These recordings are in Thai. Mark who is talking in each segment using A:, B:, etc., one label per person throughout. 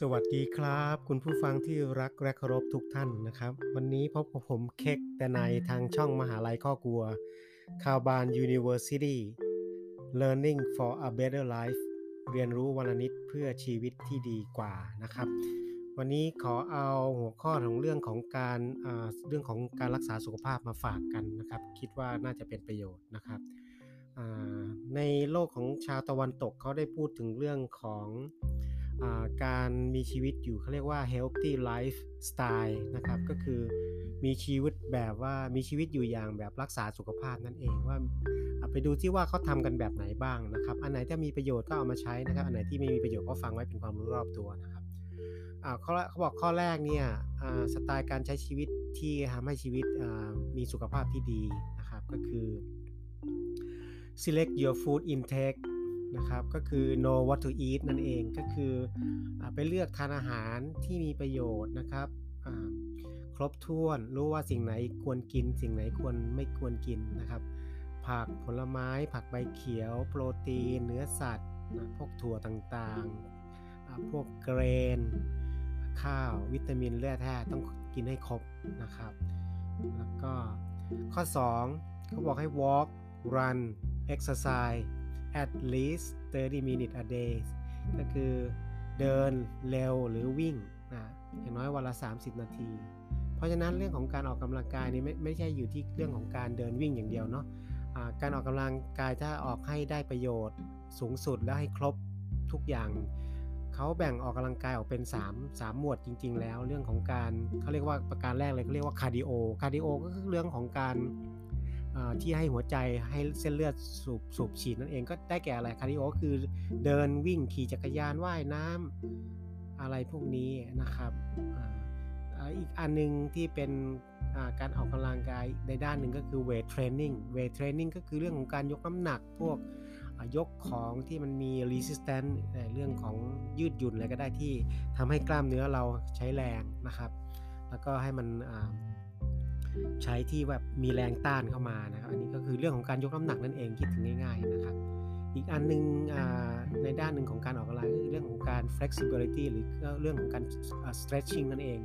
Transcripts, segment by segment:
A: สวัสดีครับ คุณผู้ฟังที่รักและเคารพทุกท่านนะครับ วันนี้พบกับผมเค้กแต่ในทางช่องมหาลัยข้อกลัวคาวบาน University Learning for a Better Life เรียนรู้วันนิดเพื่อชีวิตที่ดีกว่านะครับ วันนี้ขอเอาหัวข้อของเรื่องของการเรื่องของการรักษาสุขภาพมาฝากกันนะครับ คิดว่าน่าจะเป็นประโยชน์นะครับในโลกของชาวตะวันตกเขาได้พูดถึงเรื่องของ การมีชีวิตอยู่เขาเรียกว่า healthy lifestyle นะครับ ก็คือมีชีวิตแบบว่ามีชีวิตอยู่อย่างแบบรักษาสุขภาพนั่นเองว่าอะไปดูที่ว่าเขาทำกันแบบไหนบ้างนะครับ อันไหนที่มีประโยชน์ก็เอามาใช้นะครับ อันไหนที่ไม่มีประโยชน์ก็ฟังไว้เป็นความรู้รอบตัวนะครับอ่าข้อแรกเขาบอกข้อแรกเนี่ยอ่าสไตล์การใช้ชีวิตที่ทำให้ชีวิตอ่ามีสุขภาพที่ดีนะครับ ก็คือ select your food intake นะครับก็คือ no what to eat นั่นเองก็คืออไปเลือกทานอาหารที่มีประโยชน์นะครับครบถ้วนรู้ว่าสิ่งไหนควรกิน สิ่งไหนควรไม่ควรกินนะครับ ผักผลไม้ ผักใบเขียว โปรตีน เนื้อสัตว์นะพวกถั่วต่างๆอ่าพวกเกรน ข้าววิตามินแร่ธาตุต้องกินให้ครบนะครับ แล้วก็ข้อ 2 เขาบอกให้ walk run exercise at least 30 minutes a day ก็คือเดินเร็วหรือวิ่งนะอย่างน้อยวันละ 30 นาที เพราะฉะนั้นเรื่องของการออกกำลังกายนี่ไม่ไม่ใช่อยู่ที่เรื่องของการเดินวิ่งอย่างเดียวเนาะอ่าการออกกำลังกายถ้าออกให้ได้ประโยชน์สูงสุดและให้ครบทุกอย่างเขาแบ่งออกกำลังกายออกเป็น 3 3 หมวดจริง ๆ แล้ว เรื่องของการเขาเรียกว่าประการแรกเลยเขาเรียกว่า cardio cardio ก็คือเรื่องของการ ที่ให้หัวใจให้เส้นเลือดสูบสูบฉีดนั่นเองก็ได้แก่อะไร cardio คือเดินวิ่งขี่จักรยานว่ายน้ำอะไรพวกนี้นะครับอ,อีกอันหนึงที่เป็นการออกกำลังกายในด้านหนึ่งก็คือ weight training weight training ก็คือเรื่องของการยกน้ำหนักพวกยกของที่มันมี resistance ในเรื่องของยืดหยุ่นอะไรก็ได้ที่ทำให้กล้ามเนื้อเราใช้แรงนะครับ แล้วก็ให้มันอ ใช้ที่แบบมีแรงต้านเข้ามานะครับอันนี้ก็คือเรื่องของการยกน้ำหนักนั่นเองคิดถึงง่ายๆนะครับ อีกอันหนึงอ่าในด้านหนึ่งของการออกกำลังก็คือเรื่องของการ flexibility หรือเรื่องของการ stretching นั่นเอง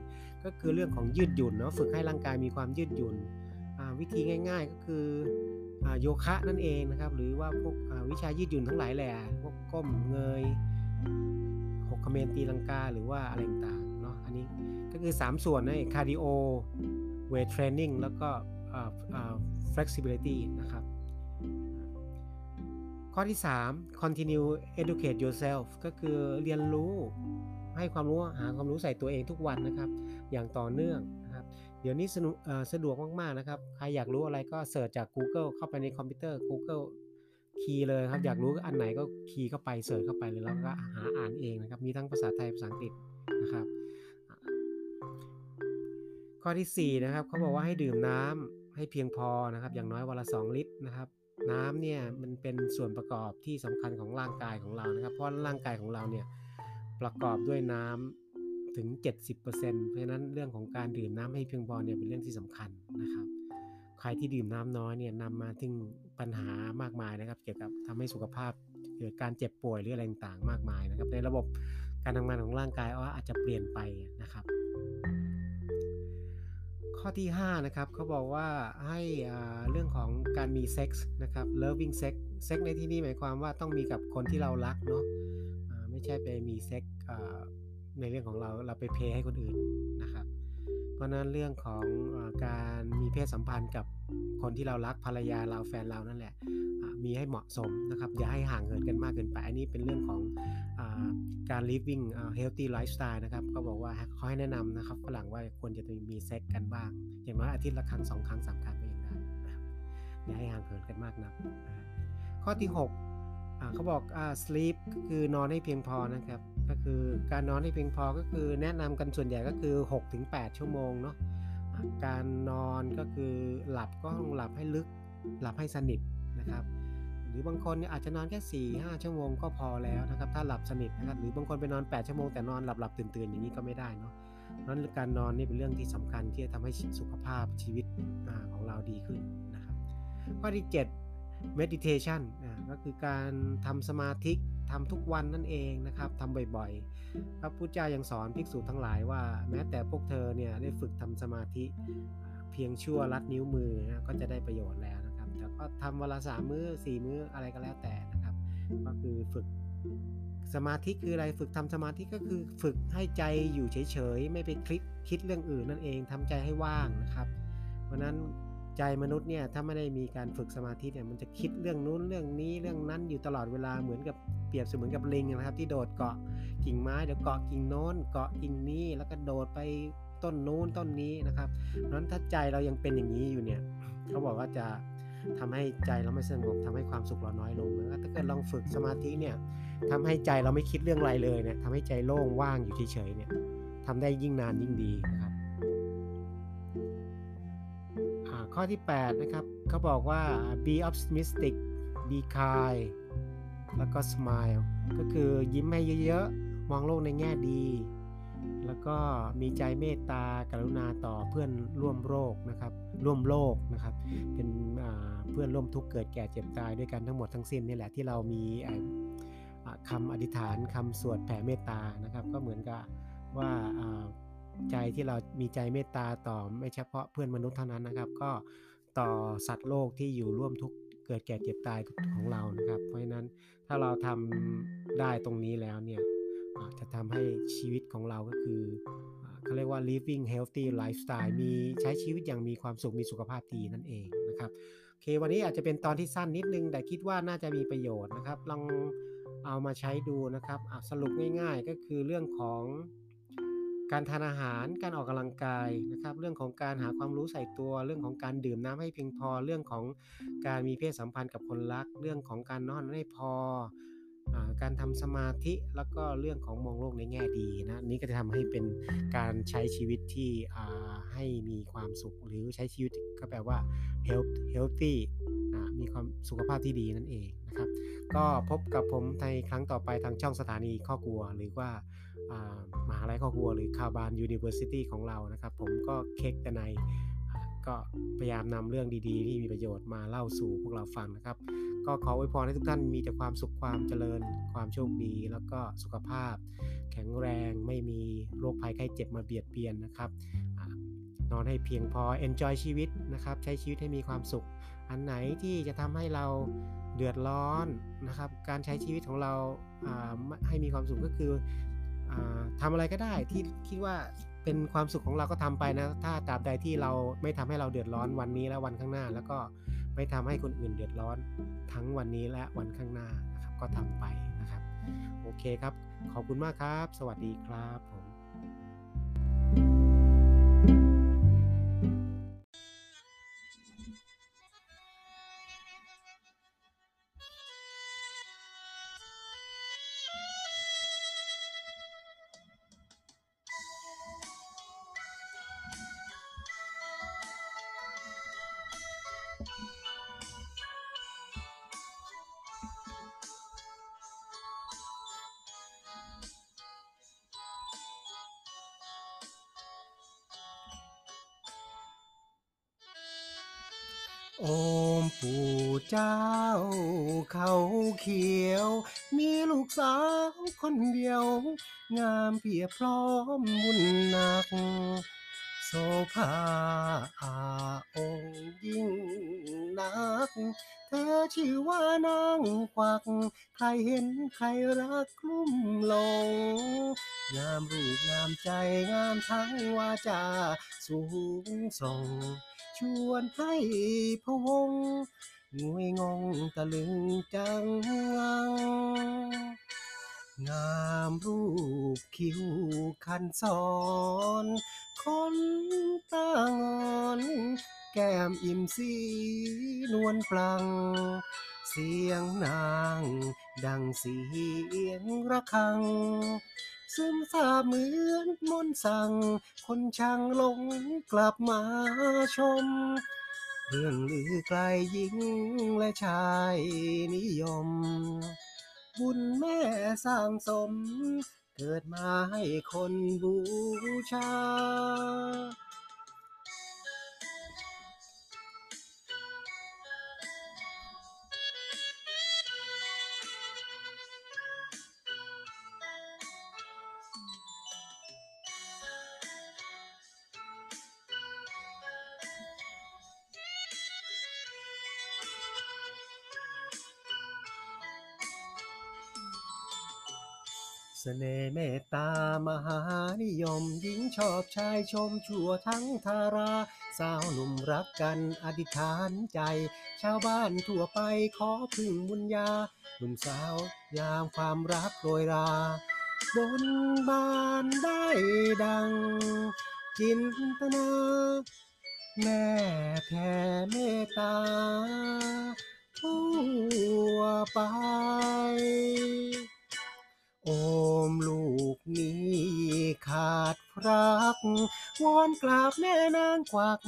A: ก็คือเรื่องของยืดหยุ่นเนาะฝึกให้ร่างกายมีความยืดหยุ่นวิธีง่าย ๆ ก็คืออโยคะนั่นเองนะครับ หรือว่าพวกวิชายืดหยุ่นทั้งหลายแหละพวกก้มเงยหกคะเมนตีลังกาหรือว่าอะไรต่างๆเนาะอันนี้ก็คือ 3 ส่วนนะ cardio weight training แล้วก็อ่าอ่า flexibility นะครับ ข้อที่ 3 continue educate yourself ก็คือเรียนรู้ให้ความรู้หาความรู้ใส่ตัวเองทุกวันนะครับ อย่างต่อเนื่องนะครับ เดี๋ยวนี้สสะดวกมากๆนะครับ ใครอยากรู้อะไรก็ search จาก Google เข้าไปในคอมพิวเตอร์ Google key เลยครับ อยากรู้อันไหนก็ key เข้าไป search เข้าไปเลยแล้วก็หาอ่านเองนะครับ มีทั้งภาษาไทยภาษาอังกฤษนะครับ ข้อที่4นะครับเขาบอกว่าให้ดื่มน้ำให้เพียงพอนะครับ อย่างน้อยวันละ 2 ลิตรนะครับ น้ำเนี่ยมันเป็นส่วนประกอบที่สำคัญของร่างกายของเรานะครับ เพราะร่างกายของเราเนี่ยประกอบด้วยน้ำถึง 70%เพราะฉะนั้นเรื่องของการดื่มน้ำให้เพียงพอเนี่ยเป็นเรื่องที่สำคัญนะครับ ใครที่ดื่มน้ำน้อยเนี่ยนำมาถึงปัญหามากมายนะครับ เกี่ยวกับทำให้สุขภาพเกิดการเจ็บป่วยหรืออะไรต่างๆมากมายนะครับ ในระบบการทำงานของร่างกายอาจจะเปลี่ยนไปนะครับ ข้อที่ 5 นะครับเขาบอกว่าให้อ่าเรื่องของการมีเซ็กส์นะครับ loving sex เซ็กซ์ในที่นี้หมายความว่าต้องมีกับคนที่เรารักเนาะไม่ใช่ไปมีเซ็กซ์ในเรื่องของเราเราไป pay ให้คนอื่นนะครับ เพราะนั้นเรื่องของอการมีเพศสัมพันธ์กับคนที่เรารักภรรยาเราแฟนเรานั่นแหละ มีให้เหมาะสมนะครับ อย่าให้ห่างเหินกันมากเกินไป อันนี้เป็นเรื่องของอการ living healthy lifestyle นะครับก็บอกว่าเขาให้แนะนำนะครับฝรั่งว่าควรจะมีเซ็กซ์กันบ้าง อย่างน้อยอาทิตย์ละครั้งสองครั้งสามครั้งก็ยังได้อย่าให้ห่างเหินกันมากนักนะข้อที่ 6 เขาบอกอ sleep ก็คือนอนให้เพียงพอนะครับ ก็คือการนอนให้เพียงพอก็คือแนะนำกันส่วนใหญ่ก็คือ 6-8 ชั่วโมงเนาะการนอนก็คือหลับก็ต้องหลับให้ลึกหลับให้สนิทนะครับ หรือบางคนเนี่ยอาจจะนอนแค่ 4 5 ชั่วโมงก็พอแล้วนะครับ ถ้าหลับสนิทนะครับ หรือบางคนไปนอน 8 ชั่วโมงแต่นอนหลับหลับตื่นตื่นอย่างนี้ก็ไม่ได้เนาะนั้นการนอนนี่เป็นเรื่องที่สำคัญที่จะทำให้สุขภาพชีวิตอของเราดีขึ้นนะครับ ข้อที่ 7 meditation อ่าก็คือการทำสมาธิทำทุกวันนั่นเองนะครับทำบ่อยๆ พระพุทธเจ้ายังสอนภิกษุทั้งหลายว่า แม้แต่พวกเธอเนี่ยได้ฝึกทำสมาธิเพียงชั่วลัดนิ้วมือนะก็จะได้ประโยชน์แล้วนะ ก็ทำเวลาสามมื้อสี่มื้ออะไรก็แล้วแต่นะครับ ก็คือฝึกสมาธิคืออะไรฝึกทำสมาธิก็คือฝึกให้ใจอยู่เฉยๆ ไม่ไปคลิกคิดเรื่องอื่นนั่นเองทำใจให้ว่างนะครับ เพราะนั้นใจมนุษย์เนี่ยถ้าไม่ได้มีการฝึกสมาธิเนี่ยมันจะคิดเรื่องนู้นเรื่องนี้เรื่องนั้นอยู่ตลอดเวลาเหมือนกับเปรียบเสมือนกับลิงนะครับ ที่โดดเกาะกิ่งไม้เดี๋ยวเกาะกิ่งโน้นเกาะกิ่งนี้แล้วก็โดดไปต้นนู้นต้นนี้นะครับเพราะนั้นถ้าใจเรายังเป็นอย่างนี้อยู่เนี่ยเขาบอกว่าจะ ทำให้ใจเราไม่สงบทำให้ความสุขเราน้อยลงแล้วถ้าเกิดลองฝึกสมาธิเนี่ยทำให้ใจเราไม่คิดเรื่องอะไรเลยเนี่ยทำให้ใจโล่งว่างอยู่เฉยๆเนี่ยทำได้ยิ่งนานยิ่งดีนะครับข้อที่ 8 นะครับเขาบอกว่า be optimistic be kind แล้วก็ smile ก็คือยิ้มให้เยอะๆ มองโลกในแง่ดี แล้วก็มีใจเมตตากรุณาต่อเพื่อนร่วมโรคนะครับร่วมโลกนะครับ เป็นเพื่อนร่วมทุกข์เกิดแก่เจ็บตายด้วยกันทั้งหมดทั้งสิ้นนี่แหละที่เรามีคำอธิษฐานคำสวดแผ่เมตตานะครับ ก็เหมือนกับว่าใจที่เรามีใจเมตตาต่อไม่เฉพาะเพื่อนมนุษย์เท่านั้นนะครับ ก็ต่อสัตว์โลกที่อยู่ร่วมทุกเกิดแก่เจ็บตายของเรานะครับ เพราะฉะนั้นถ้าเราทำได้ตรงนี้แล้วเนี่ย จะทำให้ชีวิตของเราก็คือเขาเรียกว่า living healthy lifestyle มีใช้ชีวิตอย่างมีความสุขมีสุขภาพดีนั่นเองนะครับโอเควันนี้อาจจะเป็นตอนที่สั้นนิดนึง แต่คิดว่าน่าจะมีประโยชน์นะครับ ลองเอามาใช้ดูนะครับสรุปง่ายๆก็คือเรื่องของการทานอาหาร การออกกำลังกายนะครับ เรื่องของการหาความรู้ใส่ตัว เรื่องของการดื่มน้ำให้เพียงพอ เรื่องของการมีเพศสัมพันธ์กับคนรัก เรื่องของการนอนให้พออ การทำสมาธิแล้วก็เรื่องของมองโลกในแง่ดีนะนี้ก็จะทำให้เป็นการใช้ชีวิตที่ให้มีความสุขหรือใช้ชีวิตก็แปลว่า health healthy มีความสุขภาพที่ดีนั่นเองนะครับ ก็พบกับผมในครั้งต่อไปทางช่องสถานีคอกวัว หรือว่ามหาลัยคอกวัว หรือ Cow Barn University ของเรานะครับ ผมก็เค้กแต่ใน ก็พยายามนำเรื่องดีๆ ที่มีประโยชน์มาเล่าสู่พวกเราฟังนะครับ ก็ขออวยพรให้ทุกท่านมีแต่ความสุขความเจริญ ความโชคดี แล้วก็สุขภาพ แข็งแรงไม่มีโรคภัยไข้เจ็บมาเบียดเบียนนะครับนอนให้เพียงพอ enjoy ชีวิตนะครับ ใช้ชีวิตให้มีความสุข อันไหนที่จะทำให้เราเดือดร้อนนะครับ การใช้ชีวิตของเราให้มีความสุขก็คืออทำอะไรก็ได้ที่คิดว่า เป็นความสุขของเราก็ทำไปนะ ถ้าตราบใดที่เราไม่ทำให้เราเดือดร้อนวันนี้และวันข้างหน้า แล้วก็ไม่ทำให้คนอื่นเดือดร้อนทั้งวันนี้และวันข้างหน้านะครับ ก็ทำไปนะครับ โอเคครับ ขอบคุณมากครับ สวัสดีครับผม โอมปู่เจ้า เขาเขียว มีลูกสาวคนเดียว งามเพียบพร้อมบุญหนัก โสภาอาองยิ่งนัก เธอชื่อว่านางควัก ใครเห็นใครรักกลุ่มลง งามรูปงามใจงามทั้งวาจา สูงส่ง ชวนให้พวงงวยงงตะลึงจังงามรูปคิ้วคันสอนคนตางอนแก้มอิ่มสีนวลปลัง เสียงนาง ดังเสียงระฆัง ซึมซาบเหมือนมนสั่ง คนช่างลงกลับมาชม เรื่องลือไกลหญิงและชายนิยม บุญแม่สร้างสม เกิดมาให้คนบูชา เสน่ห์เมตตามหานิยมหญิงชอบชายชมชั่วทั้งทารา สาวหนุ่มรักกันอธิษฐานใจ ชาวบ้านทั่วไปขอพึ่งบุญญา หนุ่มสาวยามความรักโรยรา บนบานได้ดัง จินตนา แม่แผ่เมตตาทั่วไป มลูกนี้ขาดรัก วอนกราบแม่นางกวัก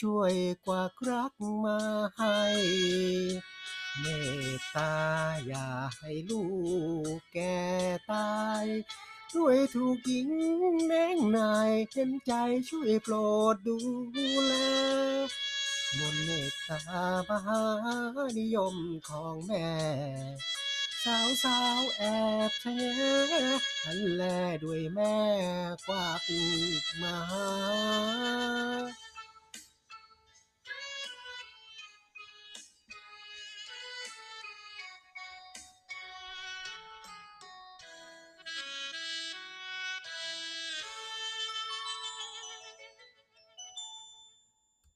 A: ช่วยกวักรักมาให้เมตตาอย่าให้ลูกแก่ตายด้วยถูกหญิงแนงนายเห็นใจช่วยโปรดดูแลมนต์เมตตามหานิยมของแม่ สาวสาวแอบเธอหันแลด้วยแม่กว่าปูกมา